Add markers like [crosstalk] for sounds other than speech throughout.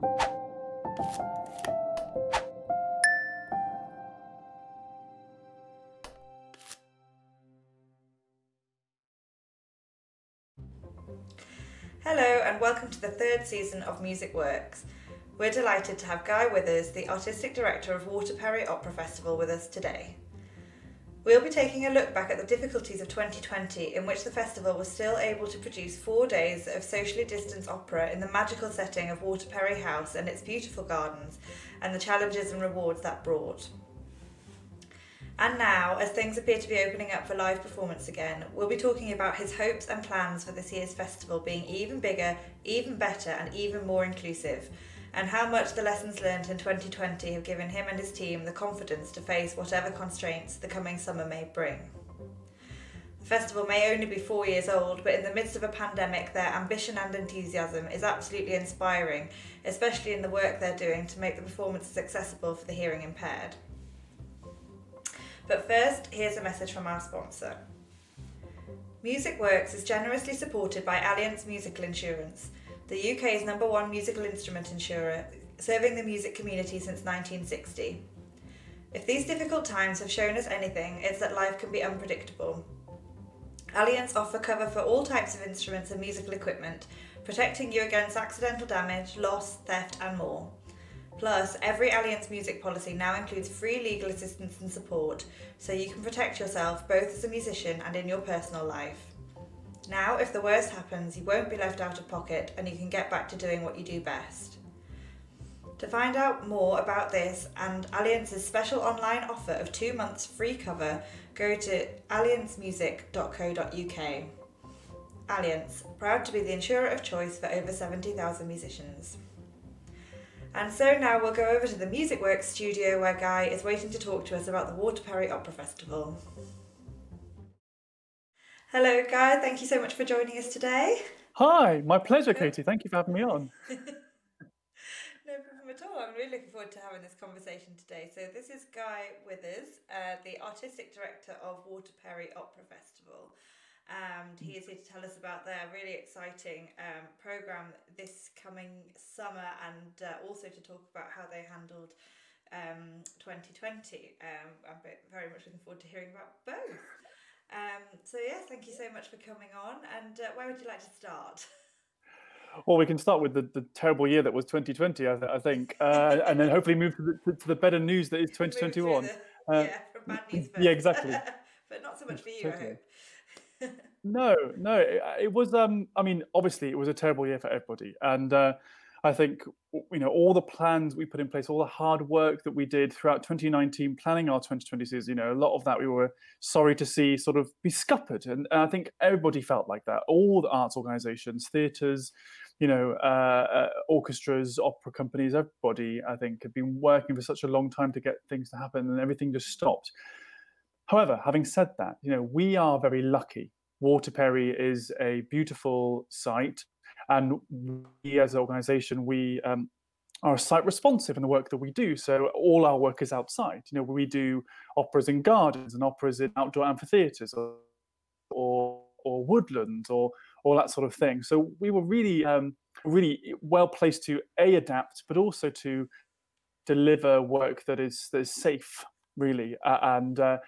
Hello, and welcome to the third season of Music Works. We're delighted to have Guy Withers, the Artistic Director of Waterperry Opera Festival, with us today. We'll be taking a look back at the difficulties of 2020, in which the festival was still able to produce four days of socially distanced opera in the magical setting of Waterperry House and its beautiful gardens, and the challenges and rewards that brought. And now, as things appear to be opening up for live performance again, we'll be talking about his hopes and plans for this year's festival being even bigger, even better, and even more inclusive, and how much the lessons learned in 2020 have given him and his team the confidence to face whatever constraints the coming summer may bring. The festival may only be four years old, but in the midst of a pandemic, their ambition and enthusiasm is absolutely inspiring, especially in the work they're doing to make the performances accessible for the hearing impaired. But first, here's a message from our sponsor. Music Works is generously supported by Allianz Musical Insurance, the UK's number one musical instrument insurer, serving the music community since 1960. If these difficult times have shown us anything, it's that life can be unpredictable. Allianz offer cover for all types of instruments and musical equipment, protecting you against accidental damage, loss, theft, and more. Plus, every Allianz music policy now includes free legal assistance and support, so you can protect yourself both as a musician and in your personal life. Now, if the worst happens, you won't be left out of pocket and you can get back to doing what you do best. To find out more about this and Allianz's special online offer of two months free cover, go to allianzmusic.co.uk. Allianz, proud to be the insurer of choice for over 70,000 musicians. And so now we'll go over to the Music Works studio where Guy is waiting to talk to us about the Waterperry Opera Festival. Hello, Guy. Thank you so much for joining us today. Hi, my pleasure, Katie. Thank you for having me on. [laughs] no problem at all. I'm really looking forward to having this conversation today. So, this is Guy Withers, uh, the artistic director of Waterperry Opera Festival and he is here to tell us about their really exciting um, program this coming summer and uh, also to talk about how they handled um, 2020. Um, I'm very much looking forward to hearing about both. Um, so, yeah, thank you so much for coming on. And uh, where would you like to start? [laughs] Well, we can start with the, the terrible year that was 2020, I, th- I think, uh, and then hopefully move to the, to, the better news that is 2021. The, uh, yeah, from bad news [laughs] Yeah, exactly. [laughs] but not so much for you, totally. I hope no, no, it, it, was. Um, I mean, obviously, it was a terrible year for everybody, and uh, I think you know all the plans we put in place, all the hard work that we did throughout 2019, planning our 2020 season. You know, a lot of that we were sorry to see sort of be scuppered, and, and I think everybody felt like that. All the arts organisations, theatres, you know, uh, uh, orchestras, opera companies, everybody, I think, had been working for such a long time to get things to happen, and everything just stopped. However, having said that, you know, we are very lucky. Waterperry is a beautiful site, and we as an organisation, we um, are site responsive in the work that we do. So all our work is outside. You know, we do operas in gardens and operas in outdoor amphitheatres or or, or woodlands or all that sort of thing. So we were really um, really well placed to a adapt, but also to deliver work that is that is safe, really, uh, and uh,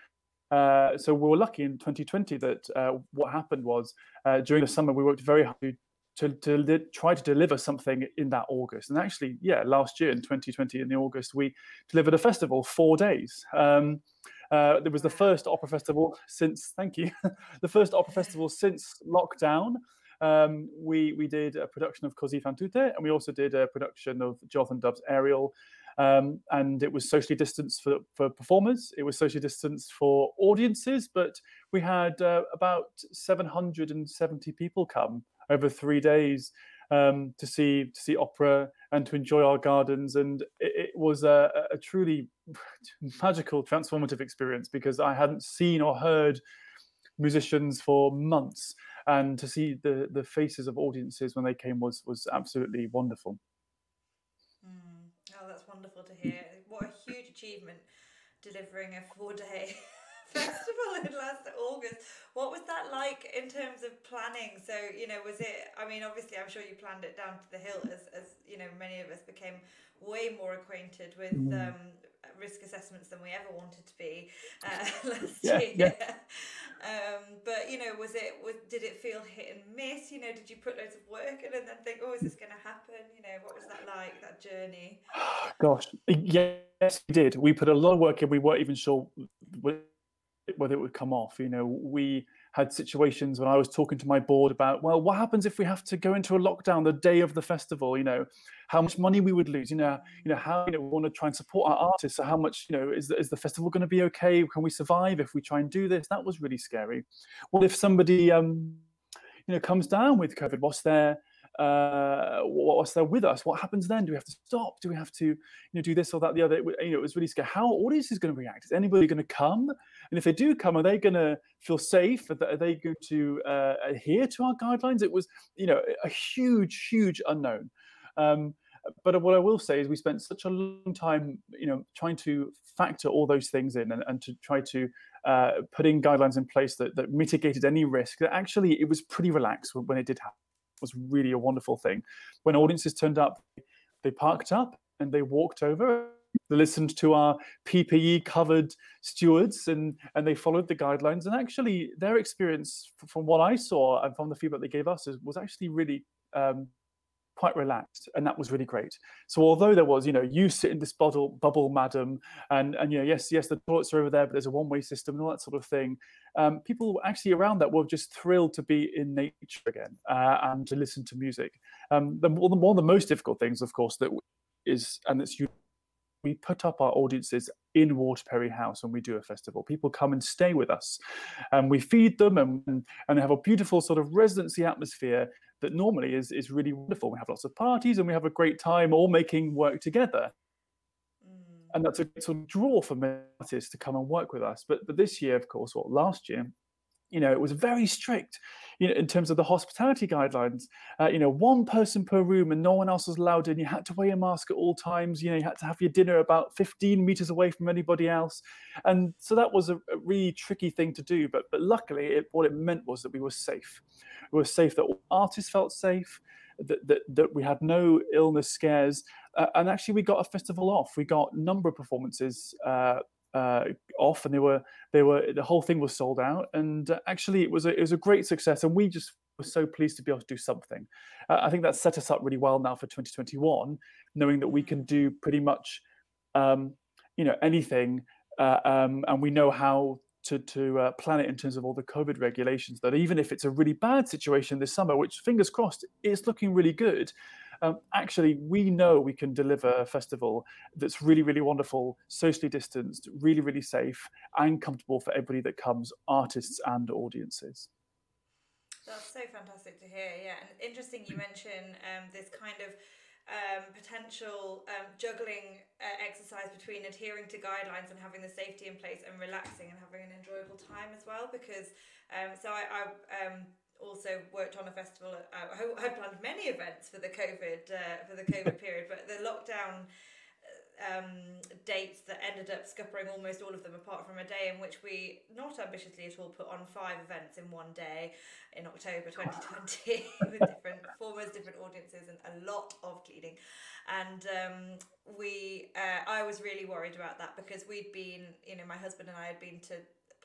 uh, so we were lucky in 2020 that uh, what happened was uh, during the summer we worked very hard to, to li- try to deliver something in that August. And actually, yeah, last year in 2020 in the August we delivered a festival four days. Um, uh, there was the first opera festival since thank you, [laughs] the first opera festival since lockdown. Um, we we did a production of Così fan tutte, and we also did a production of Jonathan Dove's Ariel. Um, and it was socially distanced for, for performers. It was socially distanced for audiences, but we had uh, about 770 people come over three days um, to see to see opera and to enjoy our gardens, and it, it was a, a, truly [laughs] magical, transformative experience because I hadn't seen or heard musicians for months, and to see the the faces of audiences when they came was was absolutely wonderful Mm. Oh, that's wonderful to hear. What a huge achievement delivering a four day festival in last August. What was that like in terms of planning? So, you know, was it, I mean, obviously, I'm sure you planned it down to the hill as, as you know, many of us became way more acquainted with mm. um, risk assessments than we ever wanted to be uh, [laughs] last yeah, year. Yeah. Um, but you know, was it was did it feel hit and miss? You know, did you put loads of work in and then think, oh, is this going to happen? You know, what was that like? That journey? Gosh, yes, we did. We put a lot of work in. We weren't even sure whether it would come off. You know, we had situations when I was talking to my board about, well, what happens if we have to go into a lockdown the day of the festival? You know, how much money we would lose. You know, you know how you know we want to try and support our artists. So how much you know is is the festival going to be okay? Can we survive if we try and do this? That was really scary. What if somebody um, you know comes down with COVID? What's their uh, what's there with us? What happens then? Do we have to stop? Do we have to, you know, do this or that, the other? You know, it was really scary. How audience is going to react? Is anybody going to come? And if they do come, are they going to feel safe? Are they going to uh, adhere to our guidelines? It was, you know, a huge, huge unknown. Um, but what I will say is we spent such a long time, you know, trying to factor all those things in and, and to try to uh, put in guidelines in place that, that mitigated any risk. That actually it was pretty relaxed when it did happen was really a wonderful thing. When audiences turned up, they parked up and they walked over. They listened to our PPE covered stewards and, and they followed the guidelines. And actually, their experience, from what I saw and from the feedback they gave us, was actually really um, quite relaxed, and that was really great. So although there was, you know, you sit in this bottle, bubble, madam, and and you know, yes, yes, the toilets are over there, but there's a one-way system and all that sort of thing. Um, people actually around that were just thrilled to be in nature again uh, and to listen to music. Um, the, one of the most difficult things, of course, that is, and it's we put up our audiences in Waterperry House when we do a festival. People come and stay with us, and we feed them and and have a beautiful sort of residency atmosphere that normally is is really wonderful. We have lots of parties and we have a great time all making work together. Mm. And that's a sort of draw for artists to come and work with us. But but this year, of course, or last year, you know, it was very strict, you know, in terms of the hospitality guidelines. Uh, you know, one person per room and no one else was allowed in. You had to wear a mask at all times. You know, you had to have your dinner about 15 meters away from anybody else, and so that was a, a really tricky thing to do. But but luckily, it, what it meant was that we were safe. We were safe that artists felt safe. That, that, that we had no illness scares, uh, and actually we got a festival off. We got a number of performances uh, uh, off, and they were they were the whole thing was sold out. And uh, actually, it was a, it was a great success, and we just were so pleased to be able to do something. Uh, I think that set us up really well now for 2021, knowing that we can do pretty much um, you know anything, uh, um, and we know how to to uh, plan it in terms of all the COVID regulations. That even if it's a really bad situation this summer, which fingers crossed, is looking really good, um, actually, we know we can deliver a festival that's really, really wonderful, socially distanced, really, really safe, and comfortable for everybody that comes, artists and audiences. That's so fantastic to hear. Yeah, and interesting you mention um, this kind of um, potential um, juggling uh, exercise between adhering to guidelines and having the safety in place and relaxing and having an enjoyable time as well. Because um, so I, I um, also worked on a festival. Uh, I planned many events for the COVID uh, for the COVID [laughs] period, but the lockdown um, dates that ended up scuppering almost all of them, apart from a day in which we, not ambitiously at all, put on five events in one day in October 2020 [laughs] with different performers, different audiences, and a lot of cleaning. And um, we, uh, I was really worried about that because we'd been, you know, my husband and I had been to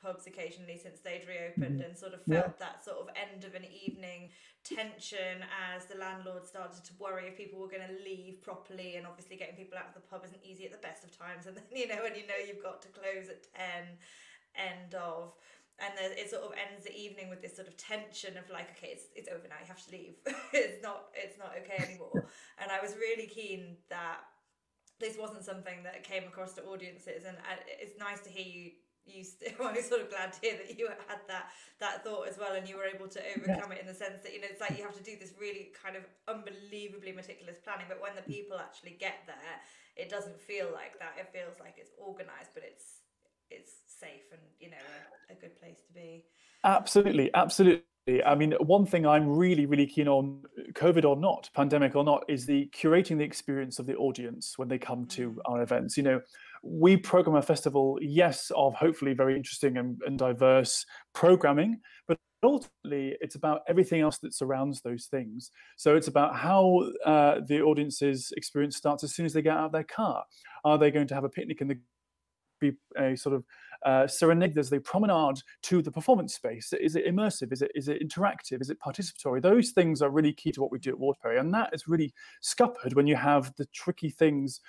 pubs occasionally since they'd reopened mm-hmm. and sort of felt yeah. that sort of end of an evening tension as the landlord started to worry if people were going to leave properly and obviously getting people out of the pub isn't easy at the best of times and then [laughs] you know when you know you've got to close at 10 end of and then it sort of ends the evening with this sort of tension of like okay it's, it's over now you have to leave [laughs] it's not it's not okay anymore [laughs] and i was really keen that this wasn't something that came across to audiences and it's nice to hear you you st- [laughs] I was sort of glad to hear that you had that that thought as well, and you were able to overcome yeah. it in the sense that you know it's like you have to do this really kind of unbelievably meticulous planning, but when the people actually get there, it doesn't feel like that. It feels like it's organized, but it's it's safe and you know a, a good place to be. Absolutely, absolutely. I mean, one thing I'm really, really keen on, COVID or not, pandemic or not, is the curating the experience of the audience when they come to mm. our events. You know, we program a festival, yes, of hopefully very interesting and, and diverse programming, but ultimately it's about everything else that surrounds those things. So it's about how uh, the audience's experience starts as soon as they get out of their car. Are they going to have a picnic in the be a sort of uh, serenade as they promenade to the performance space? Is it immersive? Is it is it interactive? Is it participatory? Those things are really key to what we do at Waterperry and that is really scuppered when you have the tricky things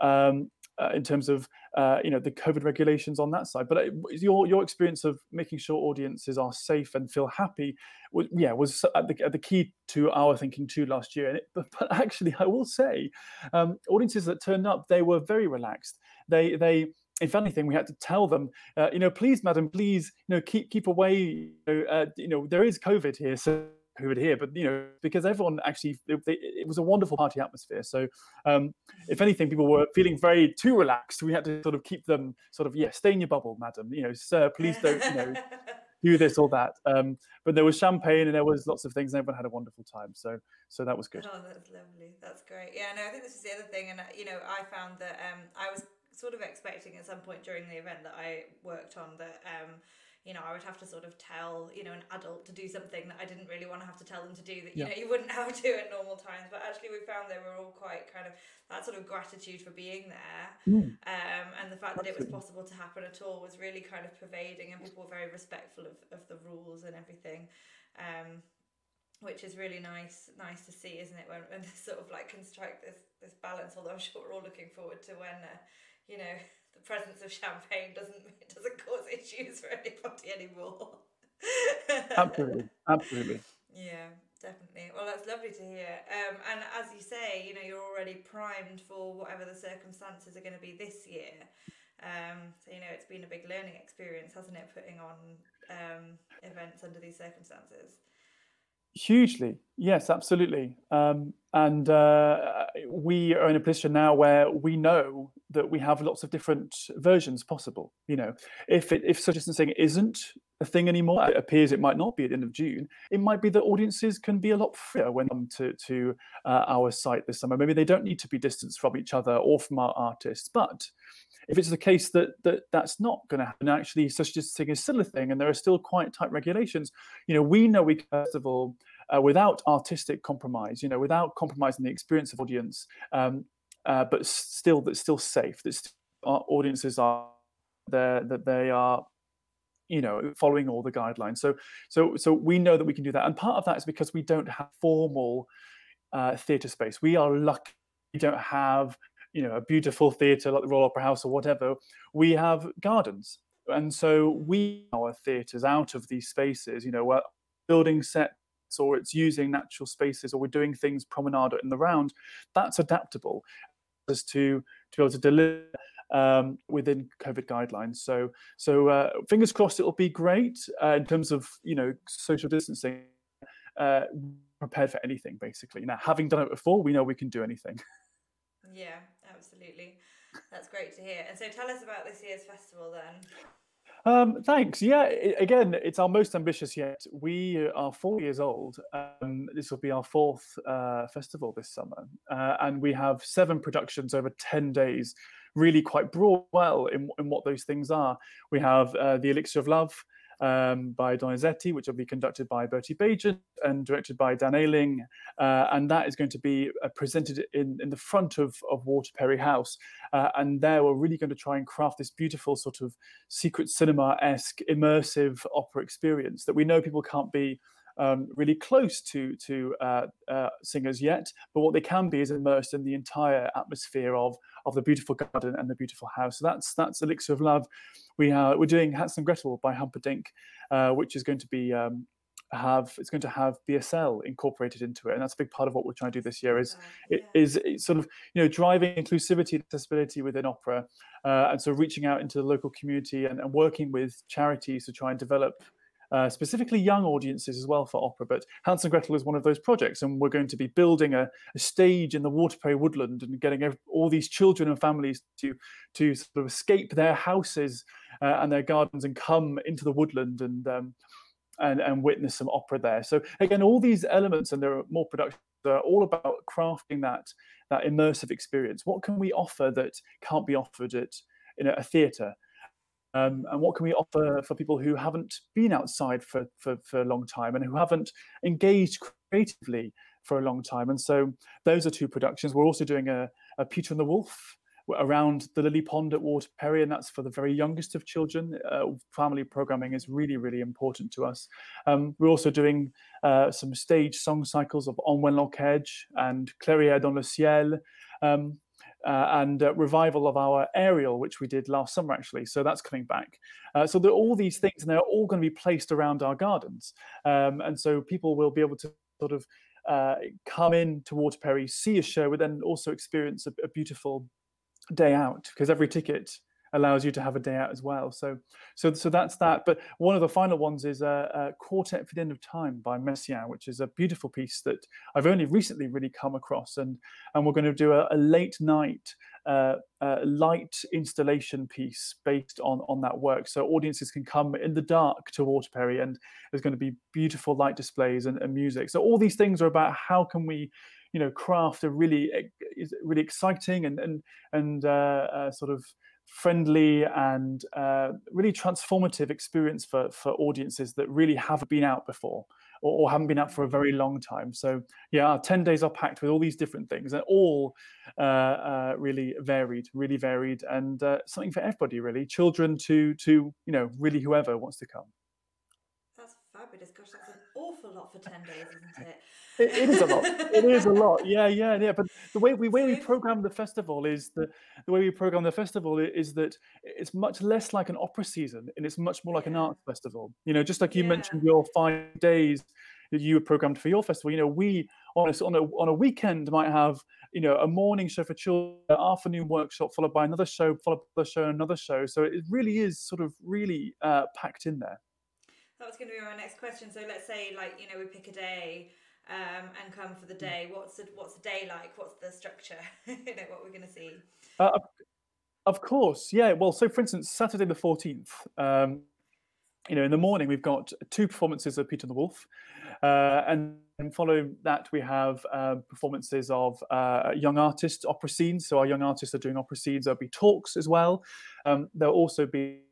um, uh, in terms of uh, you know the COVID regulations on that side. But uh, your your experience of making sure audiences are safe and feel happy, was, yeah, was at the, at the key to our thinking too last year. And it, [laughs] but, but, actually, I will say, um, audiences that turned up, they were very relaxed. They they if anything, we had to tell them, uh, you know, please, madam, please, you know, keep keep away. You know, uh, you know there is COVID here, so who would hear, but you know, because everyone actually, it, it was a wonderful party atmosphere. So, um, if anything, people were feeling very too relaxed. We had to sort of keep them sort of, yeah, stay in your bubble, madam. You know, sir, please don't, you know, [laughs] do this or that. Um, but there was champagne and there was lots of things, and everyone had a wonderful time. So, so that was good. Oh, that's lovely. That's great. Yeah, no, I think this is the other thing, and you know, I found that um, I was sort of expecting at some point during the event that I worked on that. Um, you know, I would have to sort of tell, you know, an adult to do something that I didn't really want to have to tell them to do that, you yeah. know, you wouldn't [laughs] have to do at normal times. But actually, we found they were all quite kind of that sort of gratitude for being there. Mm. Um, and the fact Absolutely. that it was possible to happen at all was really kind of pervading, and people were very respectful of, of the rules and everything. Um, which is really nice nice to see isn't it when, when [laughs] sort of like can strike this this balance although i'm sure we're all looking forward to when uh, you know presence of champagne doesn't [laughs] doesn't cause issues for anybody anymore. [laughs] absolutely, absolutely. Yeah, definitely. Well, that's lovely to hear. Um, and as you say, you know, you're already primed for whatever the circumstances are going to be this year. Um, so you know, it's been a big learning experience, hasn't it? Putting on um, events under these circumstances. Hugely, yes, absolutely. Um, and uh, we are in a position now where we know that we have lots of different versions possible. You know, if it, if social distancing isn't a thing anymore, it appears it might not be at the end of June. It might be that audiences can be a lot freer when come to to uh, our site this summer. Maybe they don't need to be distanced from each other or from our artists, but if it's the case that that that's not going to happen, actually social distancing is still a thing, and there are still quite tight regulations. You know, we know we first of all, uh, without artistic compromise, you know, without compromising the experience of audience, um, uh, but still that's still safe. That our audiences are there, that they are you know following all the guidelines so so so we know that we can do that and part of that is because we don't have formal uh, theatre space we are lucky we don't have you know a beautiful theatre like the Royal Opera House or whatever, we have gardens, and so we our theatres out of these spaces. You know, we're building sets or it's using natural spaces or we're doing things promenade in the round. That's adaptable as to to be able to deliver um, within COVID guidelines. So, so uh, fingers crossed, it'll be great uh, in terms of you know social distancing. Uh, prepared for anything, basically. Now, having done it before, we know we can do anything. Yeah, absolutely. That's great to hear. And so tell us about this year's festival then. Um, thanks. Yeah, it, again, it's our most ambitious yet. We are four years old. Um, this will be our fourth uh, festival this summer. Uh, and we have seven productions over 10 days, really quite broad well in, in what those things are. We have uh, The Elixir of Love, um, by Donizetti, which will be conducted by Bertie Baigent and directed by Dan Ayling. Uh, and that is going to be uh, presented in, in the front of, of Waterperry House. Uh, and there we're really going to try and craft this beautiful sort of secret cinema esque immersive opera experience that we know people can't be um, really close to to uh, uh, singers yet, but what they can be is immersed in the entire atmosphere of of the beautiful garden and the beautiful house. So that's that's Elixir of Love. We are we're doing Hansel and Gretel by Humperdinck, uh, which is going to be um, have it's going to have BSL incorporated into it, and that's a big part of what we're trying to do this year. Is yeah. is, is sort of you know driving inclusivity and accessibility within opera, uh, and so reaching out into the local community and, and working with charities to try and develop uh, specifically young audiences as well for opera. But Hansel and Gretel is one of those projects, and we're going to be building a, a stage in the Waterperry woodland and getting all these children and families to to sort of escape their houses uh, and their gardens and come into the woodland and. Um, and, and witness some opera there. So again, all these elements, and there are more productions, are all about crafting that that immersive experience. What can we offer that can't be offered at in a theatre? Um, and what can we offer for people who haven't been outside for, for, for a long time and who haven't engaged creatively for a long time? And so those are two productions. We're also doing a, a Peter and the Wolf around the Lily Pond at Waterperry, and that's for the very youngest of children. Uh, family programming is really, really important to us. Um, we're also doing uh, some stage song cycles of On Wenlock Edge and Clairière dans le ciel. Um, uh, and uh, revival of our Ariel, which we did last summer actually. So that's coming back. Uh, so there are all these things, and they're all going to be placed around our gardens, um, and so people will be able to sort of uh, come in to Waterperry, see a show, but then also experience a, a beautiful day out because every ticket allows you to have a day out as well. So, so, so that's that. But one of the final ones is a, Quartet for the End of Time by Messiaen, which is a beautiful piece that I've only recently really come across, and and we're going to do a, a late night uh, uh, light installation piece based on on that work. So audiences can come in the dark to Waterperry, and there's going to be beautiful light displays and, and music. So all these things are about how can we you know craft a really really exciting and and and uh, uh, sort of friendly and uh, really transformative experience for for audiences that really haven't been out before or, or, haven't been out for a very long time. So yeah, our ten days are packed with all these different things and all uh, uh, really varied, really varied, and uh, something for everybody really, children to to you know really whoever wants to come. That's fabulous. Gosh, that's an awful lot for ten days, isn't it? it, it is a lot. It is a [laughs] lot. Yeah, yeah, yeah. But the way we way we program the festival is the the way we program the festival is that it's much less like an opera season and it's much more like an arts festival. You know, just like you yeah. mentioned your five days that you were programmed for your festival. You know, we on a, on a on a weekend might have you know a morning show for children, an afternoon workshop followed by another show, followed by the show, another show. So it really is sort of really uh, packed in there. That was going to be my next question. So let's say like you know we pick a day um, and come for the day. What's the what's the day like? What's the structure? [laughs] you know what we're going to see. Uh, of course, yeah. Well, so for instance, Saturday the fourteenth. Um, you know, in the morning we've got two performances of Peter and the Wolf, uh, and, and following that we have uh, performances of uh, young artists opera scenes. So our young artists are doing opera scenes. There'll be talks as well. Um, there'll also be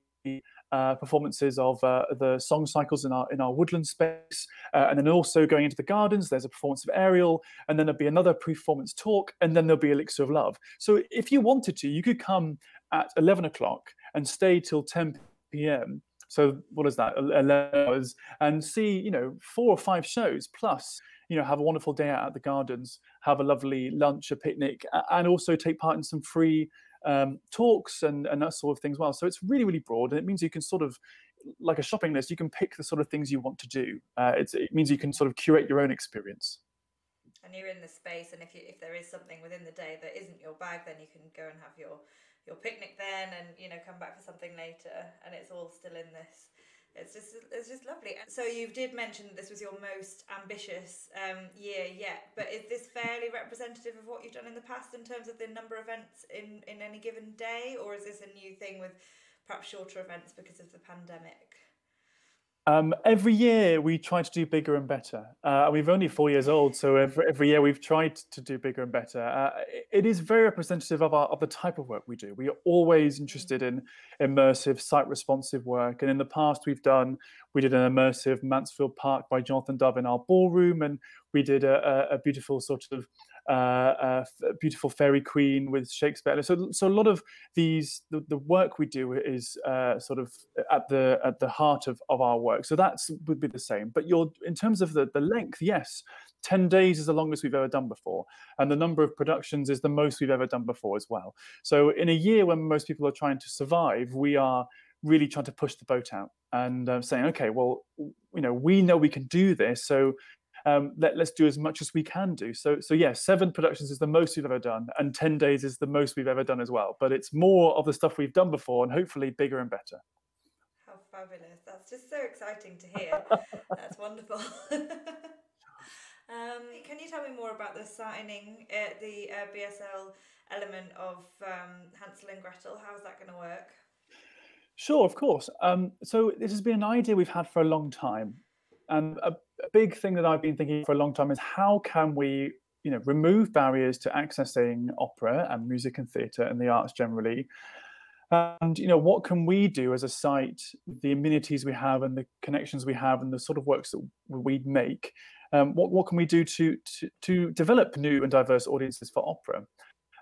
uh, performances of uh, the song cycles in our in our woodland space, uh, and then also going into the gardens. There's a performance of Ariel, and then there'll be another performance talk, and then there'll be Elixir of Love. So if you wanted to, you could come at 11 o'clock and stay till 10 p.m. So what is that? 11 hours, and see you know four or five shows plus you know have a wonderful day out at the gardens, have a lovely lunch, a picnic, and also take part in some free um, talks and, and that sort of thing as well. So it's really, really broad, and it means you can sort of, like a shopping list, you can pick the sort of things you want to do. Uh, it means you can sort of curate your own experience. And you're in the space, and if you, if there is something within the day that isn't your bag, then you can go and have your your picnic then, and you know come back for something later, and it's all still in this it's just it's just lovely. So you did mention that this was your most ambitious um, year yet, but is this fairly representative of what you've done in the past in terms of the number of events in in any given day, or is this a new thing with perhaps shorter events because of the pandemic? Um, every year we try to do bigger and better. Uh, we're only four years old, so every, every year we've tried to do bigger and better. Uh, it is very representative of, our, of the type of work we do. We are always interested in immersive, site responsive work. And in the past, we've done, we did an immersive Mansfield Park by Jonathan Dove in our ballroom, and we did a, a beautiful sort of uh, beautiful fairy queen with Shakespeare. So, so a lot of these, the, the work we do is uh, sort of at the at the heart of, of our work. So that would be the same. But you're in terms of the, the length, yes, 10 days is the longest we've ever done before. And the number of productions is the most we've ever done before as well. So in a year when most people are trying to survive, we are really trying to push the boat out and uh, saying, okay, well, you know, we know we can do this. So um, let, us do as much as we can do. So, so yeah, seven productions is the most we've ever done, and ten days is the most we've ever done as well. But it's more of the stuff we've done before, and hopefully bigger and better. How fabulous! That's just so exciting to hear. [laughs] That's wonderful. [laughs] um, can you tell me more about the signing, uh, the uh, BSL element of um, Hansel and Gretel? How is that going to work? Sure, of course. Um, so this has been an idea we've had for a long time, and a, a big thing that I've been thinking for a long time is how can we, you know, remove barriers to accessing opera and music and theatre and the arts generally, And you know, what can we do as a site, the amenities we have and the connections we have and the sort of works that we make? Um, what what can we do to, to to develop new and diverse audiences for opera?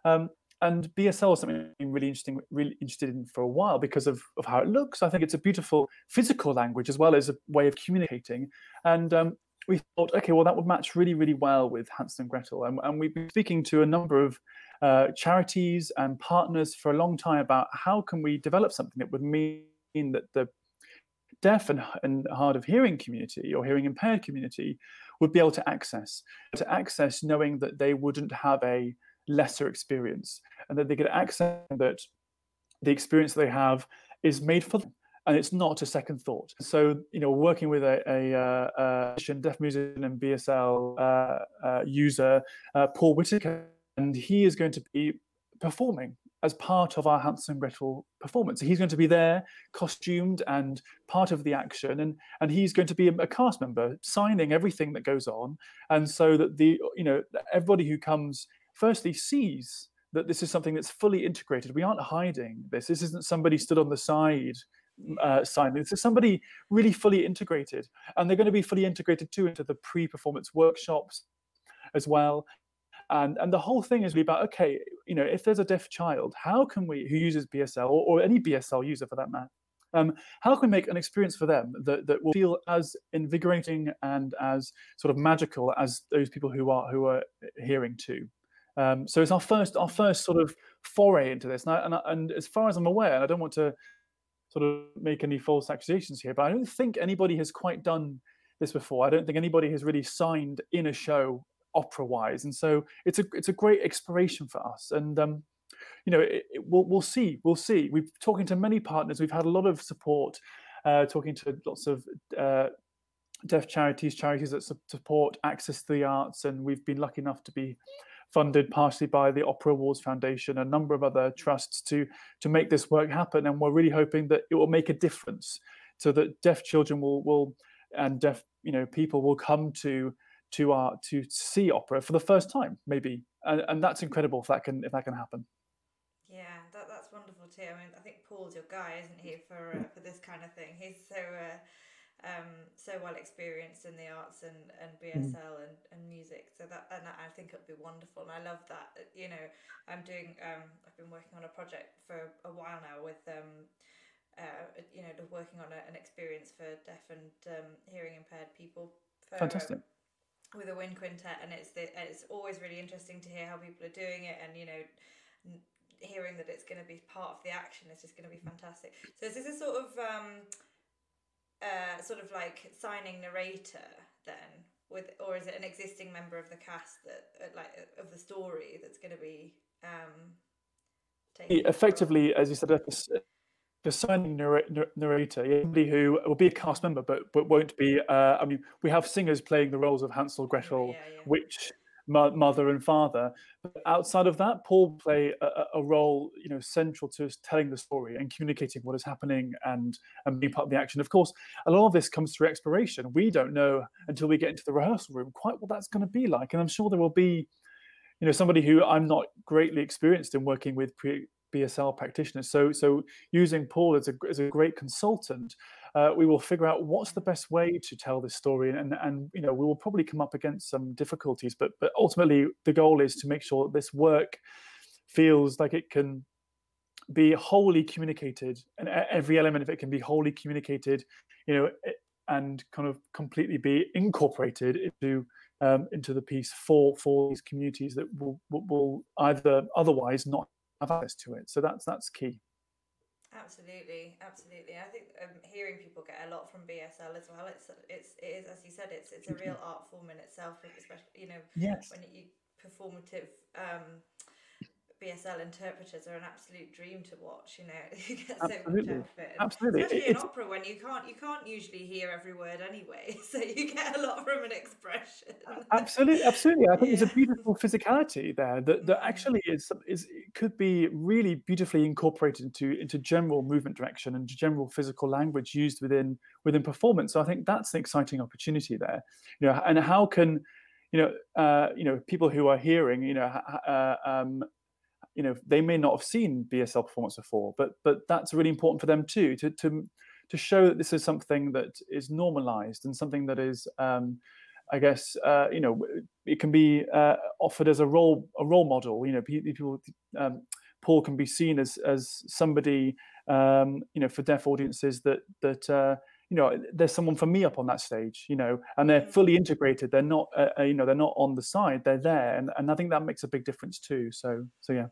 Um, and BSL is something I'm really interesting, really interested in for a while because of, of how it looks. I think it's a beautiful physical language as well as a way of communicating. And um, we thought, okay, well, that would match really, really well with Hansel and Gretel. And, and we've been speaking to a number of uh, charities and partners for a long time about how can we develop something that would mean that the deaf and, and hard of hearing community or hearing impaired community would be able to access to access knowing that they wouldn't have a lesser experience and that they get access that the experience they have is made for them and it's not a second thought. So, you know, working with a, a, uh, a deaf musician and BSL uh, uh, user, uh, Paul Whitaker, and he is going to be performing as part of our Hansel and Gretel performance. He's going to be there, costumed and part of the action, and and he's going to be a, a cast member, signing everything that goes on, and so that the you know everybody who comes firstly sees that this is something that's fully integrated. We aren't hiding this. This isn't somebody stood on the side uh. This is somebody really fully integrated, and they're going to be fully integrated too into the pre-performance workshops as well. And and the whole thing is really about okay, you know, if there's a deaf child, how can we who uses BSL or, or any BSL user for that matter, um, how can we make an experience for them that, that will feel as invigorating and as sort of magical as those people who are who are hearing too? Um, so it's our first our first sort of foray into this, and, I, and, I, and as far as I'm aware, and I don't want to sort of make any false accusations here, but I don't think anybody has quite done this before. I don't think anybody has really signed in a show opera-wise, and so it's a it's a great exploration for us. And um, you know, it, it, we'll we'll see, we'll see. We've talking to many partners. We've had a lot of support, uh, talking to lots of. Uh, deaf charities, charities that support access to the arts, and we've been lucky enough to be funded partially by the Opera Awards Foundation, a number of other trusts to to make this work happen. And we're really hoping that it will make a difference, so that deaf children will will and deaf you know people will come to to our to see opera for the first time maybe. And, and that's incredible if that can if that can happen. Yeah that, that's wonderful too. I mean i think paul's your guy isn't he for uh, for this kind of thing? He's so uh, um, so well experienced in the arts and, and BSL mm. and, and music. So that and I think it'll be wonderful. And I love that. You know, I'm doing. Um, I've been working on a project for a while now with. Um, uh, you know, working on a, an experience for deaf and um, hearing impaired people. For, Fantastic. Um, with a wind quintet, and it's the, it's always really interesting to hear how people are doing it, and you know, hearing that it's going to be part of the action is just going to be fantastic. So is this a sort of um, uh, sort of like signing narrator then with or is it an existing member of the cast that uh, like uh, of the story that's going to be um effectively as you said the signing narrator somebody who will be a cast member but but won't be uh, i mean we have singers playing the roles of hansel gretel yeah, yeah. which mother and father. But outside of that, Paul play a, a, role, you know, central to telling the story and communicating what is happening and and being part of the action. Of course, a lot of this comes through exploration. We don't know until we get into the rehearsal room quite what that's going to be like, and I'm sure there will be, you know, somebody who I'm not greatly experienced in working with pre- BSL practitioners. So so using Paul as a as a great consultant uh, we will figure out what's the best way to tell this story, and and you know we will probably come up against some difficulties, but but ultimately the goal is to make sure that this work feels like it can be wholly communicated, and every element of it can be wholly communicated, you know, and kind of completely be incorporated into um, into the piece for for these communities that will will either otherwise not have access to it. So that's that's key. Absolutely, absolutely. I think um, hearing people get a lot from BSL as well. It's it's it is as you said. It's it's a real art form in itself. Especially you know yes. when you performative um, BSL interpreters are an absolute dream to watch. You know, [laughs] you get Absolutely. so much out of it. Absolutely, especially in opera when you can't you can't usually hear every word anyway, [laughs] so you get a lot from an expression. Absolutely, absolutely. I think yeah. there's a beautiful physicality there that, that mm-hmm. actually is is could be really beautifully incorporated into into general movement direction and general physical language used within within performance. So I think that's an exciting opportunity there. You know, and how can you know, uh, you know, people who are hearing, you know, uh, um, you know they may not have seen BSL performance before, but but that's really important for them too to to to show that this is something that is normalized and something that is um, I guess uh, you know it can be uh, offered as a role a role model. You know, people um, Paul can be seen as as somebody um, you know for deaf audiences that that uh, you know there's someone for me up on that stage. You know, and they're fully integrated. They're not uh, uh, you know they're not on the side. They're there, and and I think that makes a big difference too. So so yeah.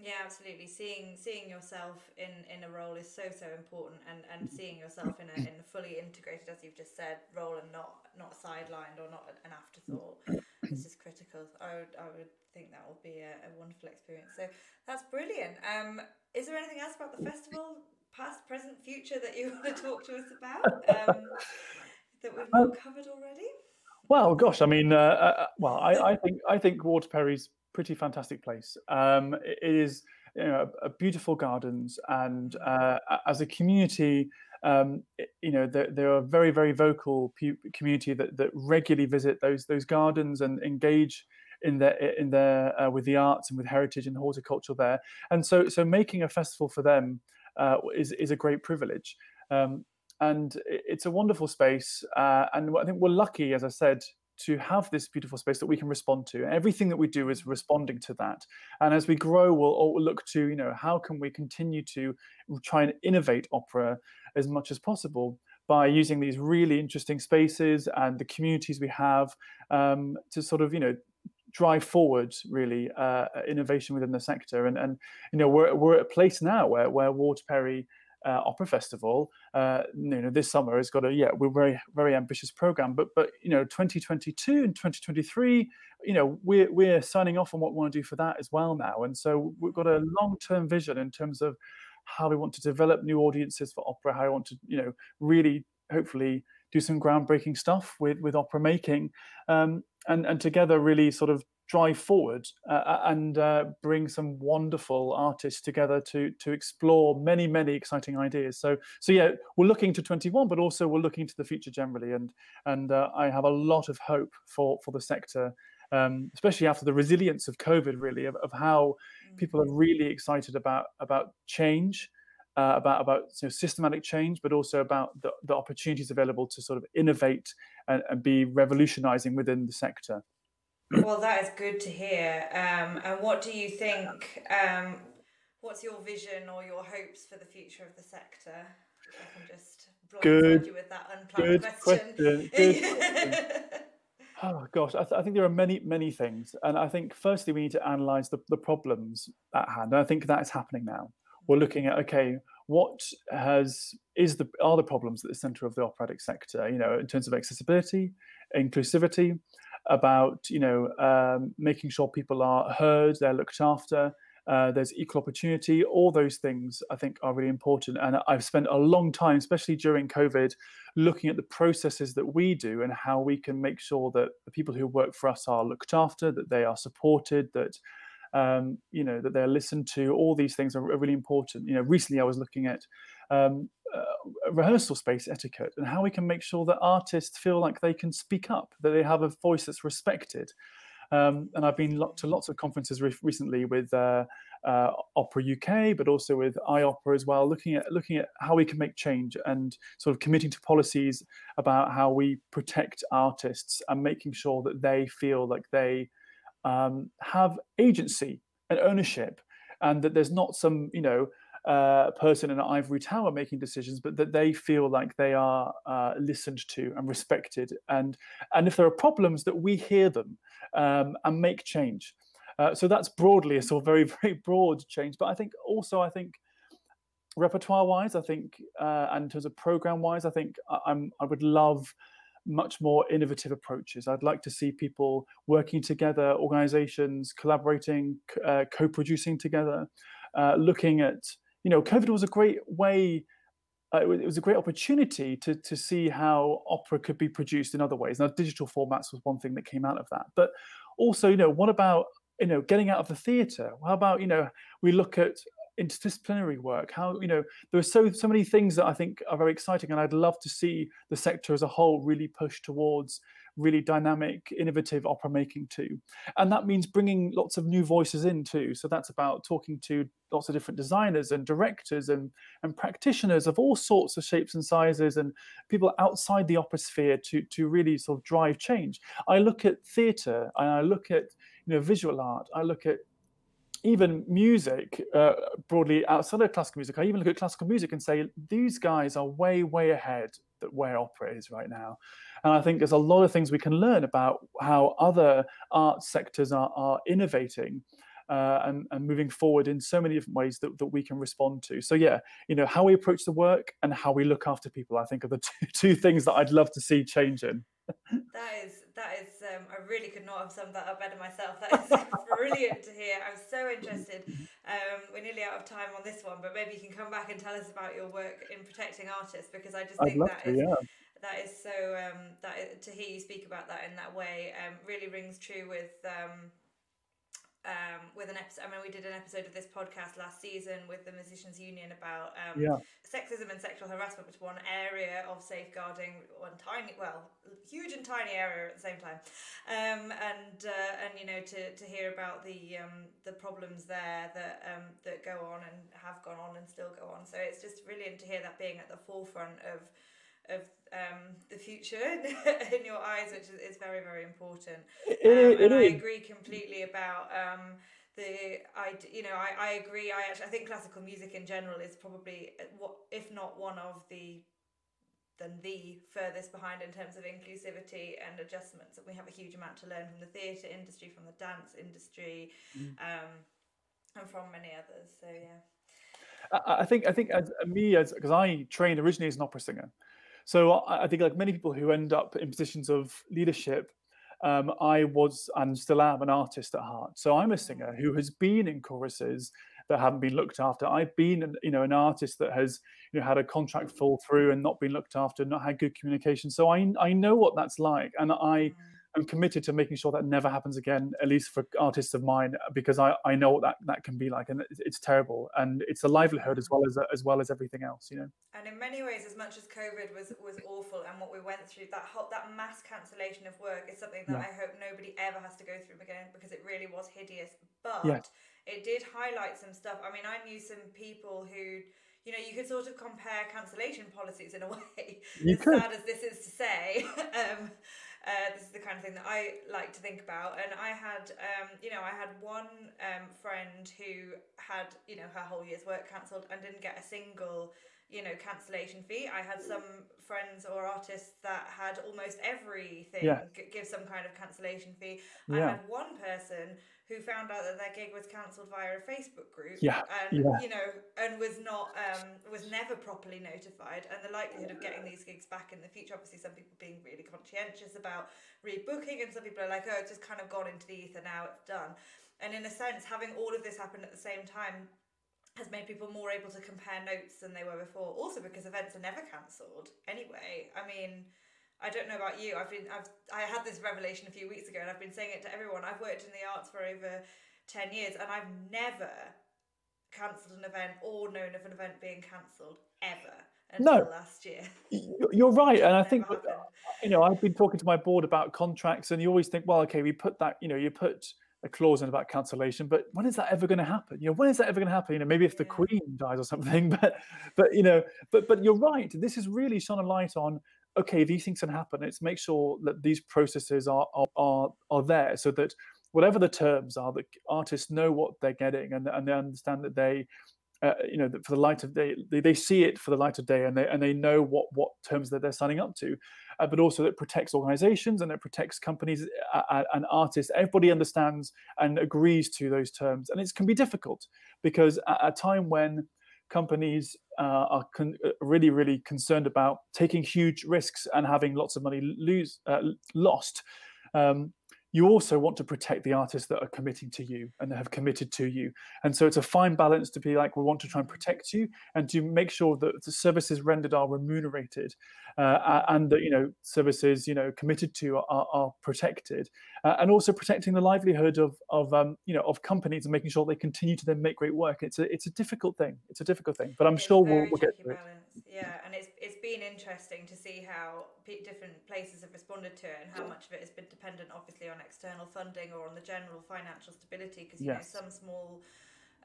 Yeah, absolutely. Seeing seeing yourself in in a role is so so important, and and seeing yourself in a in a fully integrated, as you've just said, role and not not sidelined or not an afterthought. This is critical. I would I would think that will be a, a wonderful experience. So that's brilliant. Um, is there anything else about the festival, past, present, future, that you [laughs] want to talk to us about um, that we've not covered already? Well, gosh, I mean, uh, uh, well, I, I think I think Waterperry's pretty fantastic place. Um, it is you know, a, a beautiful gardens, and uh, as a community, um, you know, they're, they're, very very vocal pu- community that that regularly visit those those gardens and engage in their in their uh, with the arts and with heritage and horticulture there. And so so making a festival for them uh, is is a great privilege. Um, and it's a wonderful space, uh, and I think we're lucky, as I said, to have this beautiful space that we can respond to. Everything that we do is responding to that. And as we grow, we'll, we'll look to, you know, how can we continue to try and innovate opera as much as possible by using these really interesting spaces and the communities we have um, to sort of, you know, drive forward really uh, innovation within the sector. And, and you know, we're, we're at a place now where, where Waterperry uh, opera festival uh, you know this summer has got a yeah we're very very ambitious program but but you know 2022 and 2023 you know we're we're signing off on what we want to do for that as well now. And so we've got a long-term vision in terms of how we want to develop new audiences for opera how we want to you know really hopefully do some groundbreaking stuff with with opera making. Um, and and together really sort of drive forward uh, uh, and uh, bring some wonderful artists together to to explore many many exciting ideas so so yeah we're looking to 21 but also we're looking to the future generally and and uh, i have a lot of hope for for the sector um, especially after the resilience of covid really of, of how people are mm-hmm. really excited about about change uh, about about you know, systematic change, but also about the, the opportunities available to sort of innovate and, and be revolutionizing within the sector. Well, that is good to hear. Um, and what do you think? Um, what's your vision or your hopes for the future of the sector? I can just good, you with that unplanned good question. question. Good [laughs] Oh gosh, I, th- I, think there are many, many things, and I think firstly we need to analyse the, the problems at hand, and I think that is happening now. We're looking at okay, what has is the are the problems at the centre of the operatic sector? You know, in terms of accessibility, inclusivity, about you know um, making sure people are heard, they're looked after. Uh, there's equal opportunity. All those things I think are really important. And I've spent a long time, especially during COVID, looking at the processes that we do and how we can make sure that the people who work for us are looked after, that they are supported, that um, you know that they're listened to. All these things are really important. You know, recently I was looking at um, uh, rehearsal space etiquette and how we can make sure that artists feel like they can speak up, that they have a voice that's respected. Um, and I've been to lots of conferences re- recently with uh, uh, Opera UK, but also with iOpera as well, looking at looking at how we can make change and sort of committing to policies about how we protect artists and making sure that they feel like they um, have agency and ownership, and that there's not some you know uh, person in an ivory tower making decisions, but that they feel like they are uh, listened to and respected, and and if there are problems, that we hear them um, and make change. Uh, so that's broadly a sort of very [laughs] very broad change. But I think also I think repertoire wise, I think, uh, and in terms of program wise, I think I, am I would love much more innovative approaches. I'd like to see people working together, organizations collaborating, uh, co producing together, uh, looking at, you know, COVID was a great way. Uh, it was a great opportunity to, to see how opera could be produced in other ways. Now, digital formats was one thing that came out of that. But also, you know, what about you know getting out of the theatre? How about you know we look at interdisciplinary work how you know there are so so many things that i think are very exciting and i'd love to see the sector as a whole really push towards really dynamic, innovative opera making too. And that means bringing lots of new voices in too. So that's about talking to lots of different designers and directors and, and practitioners of all sorts of shapes and sizes and people outside the opera sphere to, to really sort of drive change. I look at theatre and I look at you know visual art, I look at even music uh, broadly outside of classical music, I even look at classical music and say these guys are way, way ahead that where opera is right now. And I think there's a lot of things we can learn about how other art sectors are, are innovating. Uh, and, and moving forward in so many different ways that, that we can respond to. So yeah, you know how we approach the work and how we look after people. I think are the [laughs] two, two things that I'd love to see change in. [laughs] that is that is um, I really could not have summed that up better myself. That is [laughs] brilliant to hear. I'm so interested. Um, we're nearly out of time on this one, but maybe you can come back and tell us about your work in protecting artists because I just think that to, is, yeah. That is so um, that is, to hear you speak about that in that way um, really rings true with um, um, with an episode. I mean, we did an episode of this podcast last season with the Musicians Union about um, yeah. sexism and sexual harassment, which one area of safeguarding, one tiny, well, huge and tiny area at the same time. Um, and uh, and you know to, to hear about the um, the problems there that um, that go on and have gone on and still go on. So it's just brilliant to hear that being at the forefront of of um, the future [laughs] in your eyes, which is, is very, very important. Um, and I agree completely about um, the I you know I, I agree. I actually I think classical music in general is probably uh, what if not one of the than the furthest behind in terms of inclusivity and adjustments. And we have a huge amount to learn from the theatre industry, from the dance industry, mm. um, and from many others. So yeah. I think I think as me as because I trained originally as an opera singer, so I think, like many people who end up in positions of leadership, um, I was and still am an artist at heart. So I'm a singer who has been in choruses that haven't been looked after. I've been, you know, an artist that has, you know, had a contract fall through and not been looked after, not had good communication. So I I know what that's like, and I. Mm I'm committed to making sure that never happens again, at least for artists of mine, because I, I know what that, that can be like, and it's, it's terrible, and it's a livelihood as well as as well as everything else, you know. And in many ways, as much as COVID was was awful, and what we went through, that whole, that mass cancellation of work is something that yeah. I hope nobody ever has to go through again, because it really was hideous. But yes. it did highlight some stuff. I mean, I knew some people who you know, you could sort of compare cancellation policies in a [laughs] way. You as could. sad as this is to say, [laughs] um, uh, this is the kind of thing that I like to think about. And I had, um, you know, I had one um, friend who had, you know, her whole year's work cancelled and didn't get a single, you know, cancellation fee. I had some friends or artists that had almost everything yeah. give some kind of cancellation fee. Yeah. I had one person who found out that their gig was cancelled via a Facebook group. Yeah, and yeah. you know, and was not um, was never properly notified. And the likelihood of getting these gigs back in the future, obviously, some people being really conscientious about rebooking, and some people are like, oh, it's just kind of gone into the ether now, it's done. And in a sense, having all of this happen at the same time has made people more able to compare notes than they were before. Also because events are never cancelled anyway. I mean I don't know about you. I've been I've I had this revelation a few weeks ago, and I've been saying it to everyone. I've worked in the arts for over ten years, and I've never cancelled an event or known of an event being cancelled ever until no, last year. You're right, and I think you know I've been talking to my board about contracts, and you always think, well, okay, we put that, you know, you put a clause in about cancellation, but when is that ever going to happen? You know, when is that ever going to happen? You know, maybe if the yeah. Queen dies or something, [laughs] but but you know, but but you're right. This has really shone a light on okay, these things can happen. It's make sure that these processes are are are, are there so that whatever the terms are, the artists know what they're getting and, and they understand that they uh, you know, for the light of day, they, they see it for the light of day, and they and they know what what terms that they're signing up to, uh, but also it protects organisations and it protects companies uh, uh, and artists. Everybody understands and agrees to those terms, and it can be difficult because at a time when companies uh, are con- uh, really, really concerned about taking huge risks and having lots of money lose uh, lost. Um, you also want to protect the artists that are committing to you and have committed to you. And so it's a fine balance to be like, we want to try and protect you and to make sure that the services rendered are remunerated uh, and that, you know, services, you know, committed to are, are protected. Uh, and also protecting the livelihood of, of um, you know, of companies and making sure they continue to then make great work. It's a, it's a difficult thing. It's a difficult thing, but I'm it's sure we'll, we'll get to balance. it. Yeah, and it's, it's been interesting to see how different places have responded to it and how much of it has been dependent, obviously, on external funding or on the general financial stability. Because you yes. know some small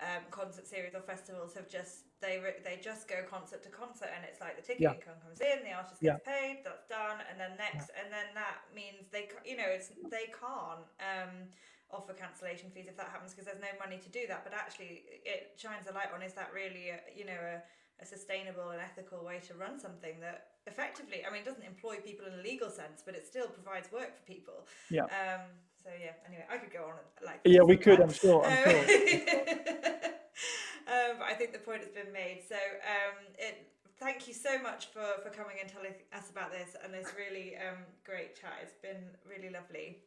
um, concert series or festivals have just they re- they just go concert to concert, and it's like the ticket yeah. income comes in, the artist gets yeah. paid, that's done, and then next, yeah. and then that means they you know it's they can't. Um, offer cancellation fees if that happens because there's no money to do that but actually it shines a light on is that really a, you know a a sustainable and ethical way to run something that effectively, I mean, it doesn't employ people in a legal sense, but it still provides work for people. Yeah. Um, so yeah. Anyway, I could go on like. Yeah, we could. I'm sure. I'm um, sure. [laughs] um, but I think the point has been made. So um, it. Thank you so much for for coming and telling us about this and this really um, great chat. It's been really lovely.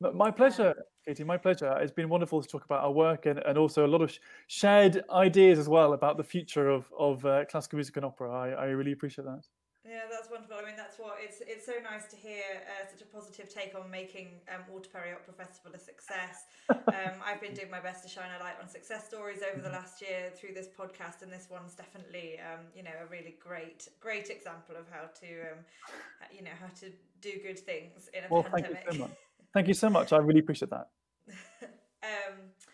My pleasure, Katie. My pleasure. It's been wonderful to talk about our work and, and also a lot of sh- shared ideas as well about the future of, of uh, classical music and opera. I, I really appreciate that. Yeah, that's wonderful. I mean, that's what it's. It's so nice to hear uh, such a positive take on making um, Waterperry Opera Festival a success. [laughs] um, I've been doing my best to shine a light on success stories over the mm-hmm. last year through this podcast, and this one's definitely, um, you know, a really great, great example of how to, um, you know, how to do good things in a well, pandemic. Thank you so much. Thank you so much. I really appreciate that. [laughs]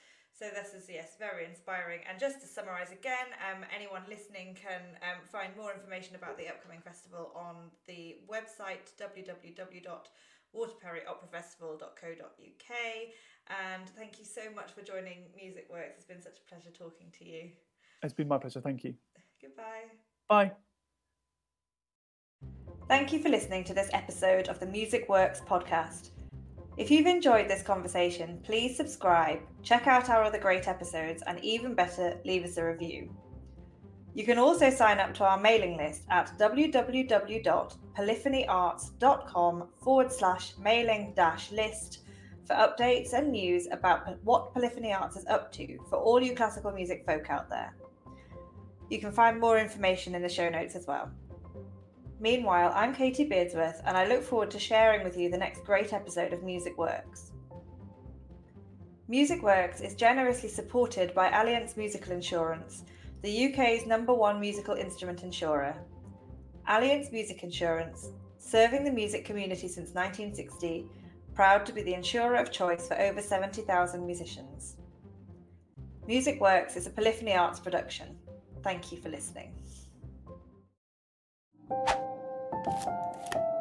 so this is yes, very inspiring. And just to summarise again, um, anyone listening can um, find more information about the upcoming festival on the website www.waterperryopera.festival.co.uk. And thank you so much for joining Music Works. It's been such a pleasure talking to you. It's been my pleasure. Thank you. Goodbye. Bye. Thank you for listening to this episode of the Music Works podcast. If you've enjoyed this conversation, please subscribe, check out our other great episodes, and even better, leave us a review. You can also sign up to our mailing list at www.polyphonyarts.com forward slash mailing dash list for updates and news about what Polyphony Arts is up to for all you classical music folk out there. You can find more information in the show notes as well. Meanwhile, I'm Katie Beardsworth, and I look forward to sharing with you the next great episode of Music Works. Music Works is generously supported by Allianz Musical Insurance, the UK's number one musical instrument insurer. Allianz Music Insurance, serving the music community since 1960, proud to be the insurer of choice for over 70,000 musicians. Music Works is a Polyphony Arts production. Thank you for listening. Thank you.